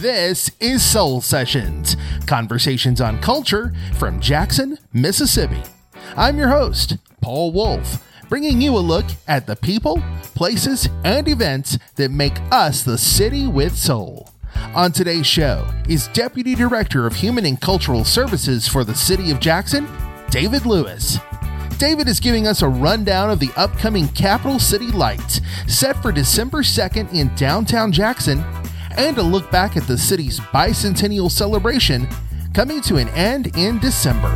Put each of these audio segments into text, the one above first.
This is Soul Sessions, conversations on culture from Jackson, Mississippi. I'm your host, Paul Wolf, bringing you a look at the people, places, and events that make us the city with soul. On today's show is Deputy Director of Human and Cultural Services for the City of Jackson, David Lewis. David is giving us a rundown of the upcoming Capital City Lights set for December 2nd in downtown Jackson and a look back at the city's bicentennial celebration coming to an end in December.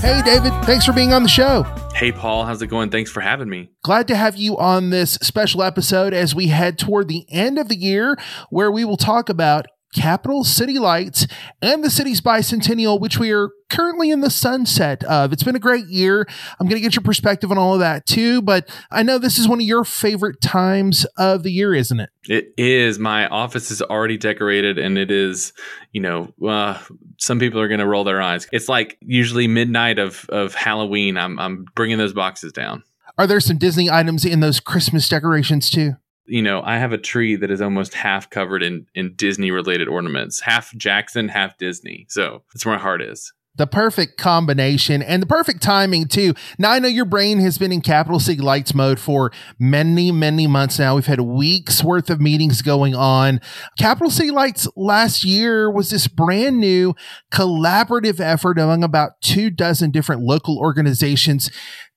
Hey, David, thanks for being on the show. Hey, Paul, how's it going? Thanks for having me. Glad to have you on this special episode as we head toward the end of the year, where we will talk about Capital City Lights and the city's bicentennial, which we are currently in the sunset of. It's been a great year. I'm going to get your perspective on all of that too, but I know this is one of your favorite times of the year, isn't it? It is. My office is already decorated and it is, you know, uh, some people are going to roll their eyes. It's like usually midnight of, of Halloween. I'm, I'm bringing those boxes down. Are there some Disney items in those Christmas decorations too? You know, I have a tree that is almost half covered in in Disney related ornaments, half Jackson, half Disney. So that's where my heart is. The perfect combination and the perfect timing too. Now I know your brain has been in Capital City Lights mode for many, many months now. We've had weeks worth of meetings going on. Capital City Lights last year was this brand new collaborative effort among about two dozen different local organizations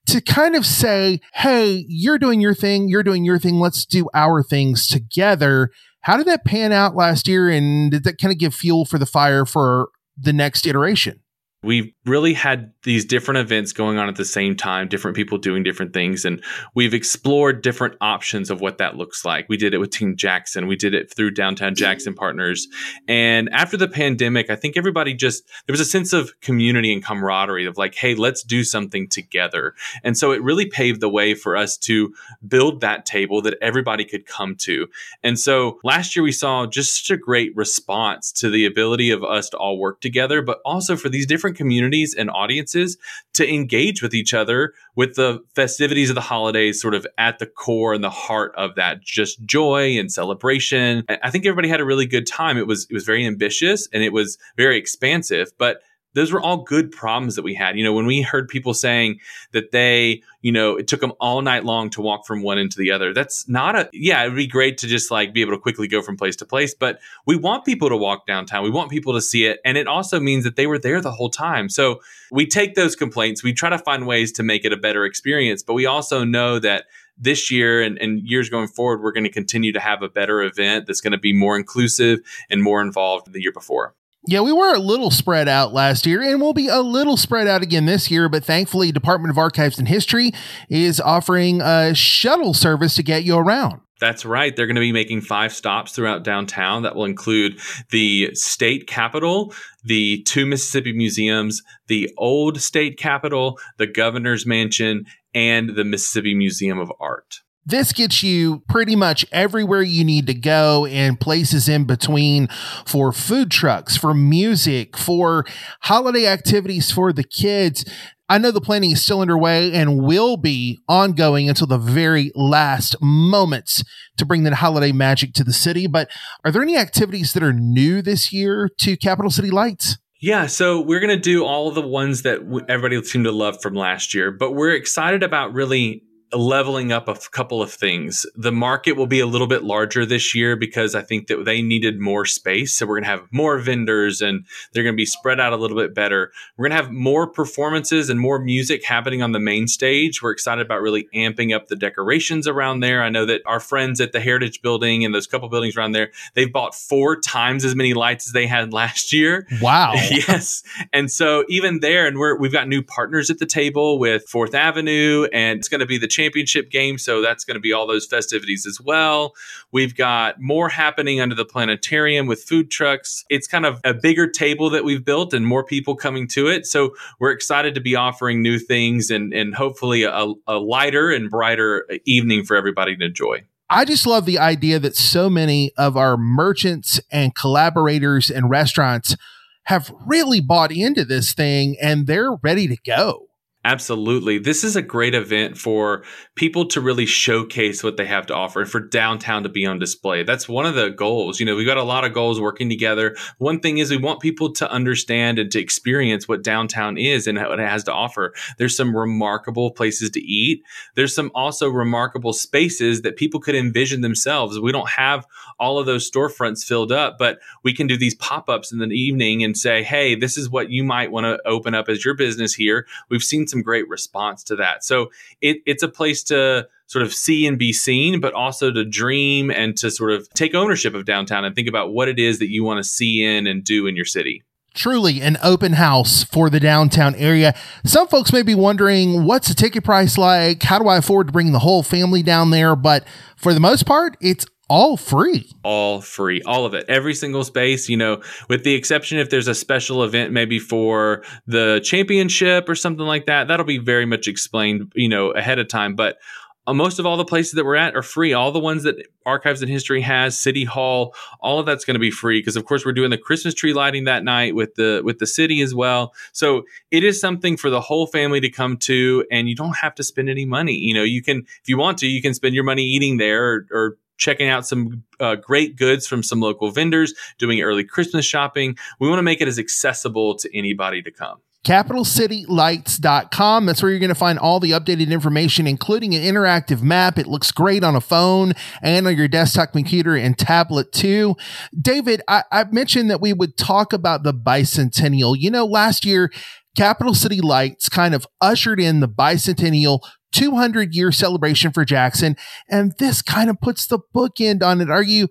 to kind of say, hey, you're doing your thing, you're doing your thing, let's do our things together. How did that pan out last year? And did that kind of give fuel for the fire for the next iteration? We've really had these different events going on at the same time, different people doing different things, and we've explored different options of what that looks like. We did it with Team Jackson, we did it through Downtown mm-hmm. Jackson Partners. And after the pandemic, I think everybody just, there was a sense of community and camaraderie of like, hey, let's do something together. And so it really paved the way for us to build that table that everybody could come to. And so last year, we saw just such a great response to the ability of us to all work together, but also for these different communities and audiences to engage with each other with the festivities of the holidays sort of at the core and the heart of that just joy and celebration. I think everybody had a really good time. It was it was very ambitious and it was very expansive, but those were all good problems that we had. You know, when we heard people saying that they, you know, it took them all night long to walk from one end to the other, that's not a, yeah, it'd be great to just like be able to quickly go from place to place, but we want people to walk downtown. We want people to see it. And it also means that they were there the whole time. So we take those complaints, we try to find ways to make it a better experience, but we also know that this year and, and, years going forward, we're going to continue to have a better event that's going to be more inclusive and more involved than the year before. Yeah, we were a little spread out last year and we'll be a little spread out again this year, but thankfully Department of Archives and History is offering a shuttle service to get you around. That's right. They're going to be making five stops throughout downtown. That will include the state capitol, the two Mississippi museums, the old state capitol, the governor's mansion, and the Mississippi Museum of Art. This gets you pretty much everywhere you need to go and places in between for food trucks, for music, for holiday activities for the kids. I know the planning is still underway and will be ongoing until the very last moments to bring the holiday magic to the city. But are there any activities that are new this year to Capital City Lights? Yeah, so we're going to do all the ones that everybody seemed to love from last year, but we're excited about really leveling up a couple of things. The market will be a little bit larger this year because I think that they needed more space. So we're going to have more vendors and they're going to be spread out a little bit better. We're going to have more performances and more music happening on the main stage. We're excited about really amping up the decorations around there. I know that our friends at the Heritage Building and those couple buildings around there, they've bought four times as many lights as they had last year. Wow. yes. And so even there, and we're, we've got new partners at the table with Fourth Avenue and it's going to be the championship game. So that's going to be all those festivities as well. We've got more happening under the planetarium with food trucks. It's kind of a bigger table that we've built and more people coming to it. So we're excited to be offering new things and, and hopefully a, a lighter and brighter evening for everybody to enjoy. I just love the idea that so many of our merchants and collaborators and restaurants have really bought into this thing and they're ready to go. Absolutely. This is a great event for people to really showcase what they have to offer and for downtown to be on display. That's one of the goals. You know, we've got a lot of goals working together. One thing is we want people to understand and to experience what downtown is and what it has to offer. There's some remarkable places to eat. There's some also remarkable spaces that people could envision themselves. We don't have all of those storefronts filled up, but we can do these pop-ups in the evening and say, "Hey, this is what you might want to open up as your business here." We've seen some some great response to that. So it, it's a place to sort of see and be seen, but also to dream and to sort of take ownership of downtown and think about what it is that you want to see in and do in your city truly an open house for the downtown area. Some folks may be wondering what's the ticket price like? How do I afford to bring the whole family down there? But for the most part, it's all free. All free. All of it. Every single space, you know, with the exception if there's a special event maybe for the championship or something like that, that'll be very much explained, you know, ahead of time. But uh, most of all the places that we're at are free. All the ones that Archives and History has, City Hall, all of that's going to be free because, of course, we're doing the Christmas tree lighting that night with the with the city as well. So it is something for the whole family to come to, and you don't have to spend any money. You know, you can if you want to, you can spend your money eating there or, or checking out some uh, great goods from some local vendors, doing early Christmas shopping. We want to make it as accessible to anybody to come. CapitalCityLights.com. That's where you're going to find all the updated information, including an interactive map. It looks great on a phone and on your desktop computer and tablet too. David, I, I mentioned that we would talk about the bicentennial. You know, last year, Capital City Lights kind of ushered in the bicentennial 200 year celebration for Jackson. And this kind of puts the bookend on it. Are you,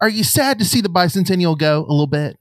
are you sad to see the bicentennial go a little bit?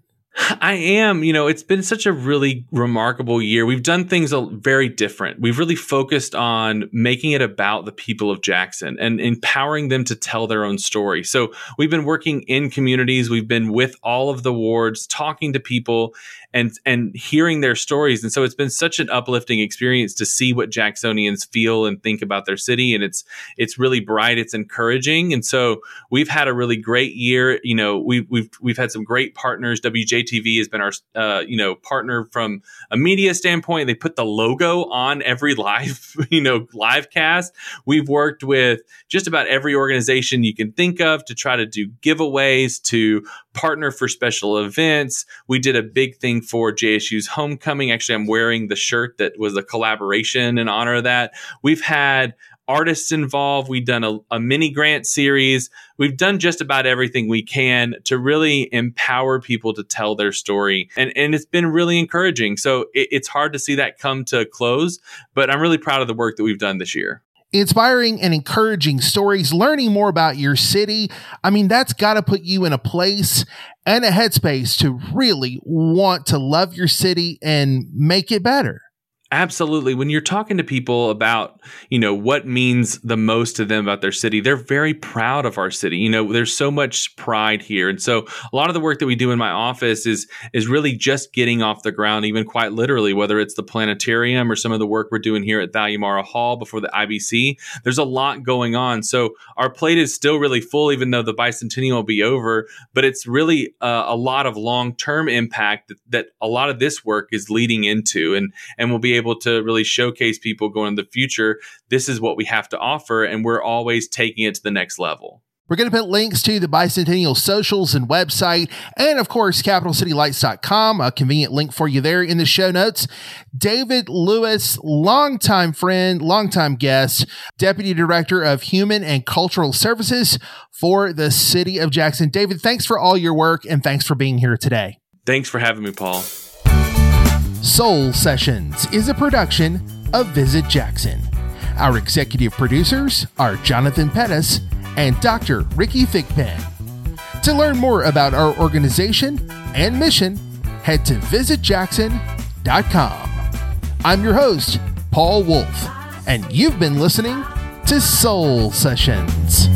I am. You know, it's been such a really remarkable year. We've done things very different. We've really focused on making it about the people of Jackson and empowering them to tell their own story. So we've been working in communities. We've been with all of the wards, talking to people and and hearing their stories. And so it's been such an uplifting experience to see what Jacksonians feel and think about their city. And it's it's really bright. It's encouraging. And so we've had a really great year. You know, we've we've we've had some great partners. WJTV has been our uh, you know partner from a media standpoint. They put the logo on every live you know live cast. We've worked with just about every organization you can think of to try to do giveaways to partner for special events. We did a big thing for JSU's homecoming. Actually, I'm wearing the shirt that was a collaboration in honor of that. We've had artists involved. We've done a, a, mini grant series. We've done just about everything we can to really empower people to tell their story. And, and it's been really encouraging. So it, it's hard to see that come to a close, but I'm really proud of the work that we've done this year inspiring and encouraging stories, learning more about your city. I mean, that's got to put you in a place and a headspace to really want to love your city and make it better. Absolutely. When you're talking to people about, you know, what means the most to them about their city, they're very proud of our city. You know, there's so much pride here. And so a lot of the work that we do in my office is is really just getting off the ground, even quite literally, whether it's the planetarium or some of the work we're doing here at Mara Hall before the IBC. There's a lot going on. So our plate is still really full, even though the bicentennial will be over, but it's really uh, a lot of long-term impact that, that a lot of this work is leading into and and we'll be able to really showcase people going in the future. This is what we have to offer, and we're always taking it to the next level. We're going to put links to the Bicentennial socials and website, and of course, capitalcitylights.com, a convenient link for you there in the show notes. David Lewis, longtime friend, longtime guest, Deputy Director of Human and Cultural Services for the City of Jackson. David, thanks for all your work and thanks for being here today. Thanks for having me, Paul. Soul Sessions is a production of Visit Jackson. Our executive producers are Jonathan Pettis and Dr. Rickey Thigpen. To learn more about our organization and mission, head to visitjackson.com. I'm your host, Paul Wolf, and you've been listening to Soul Sessions.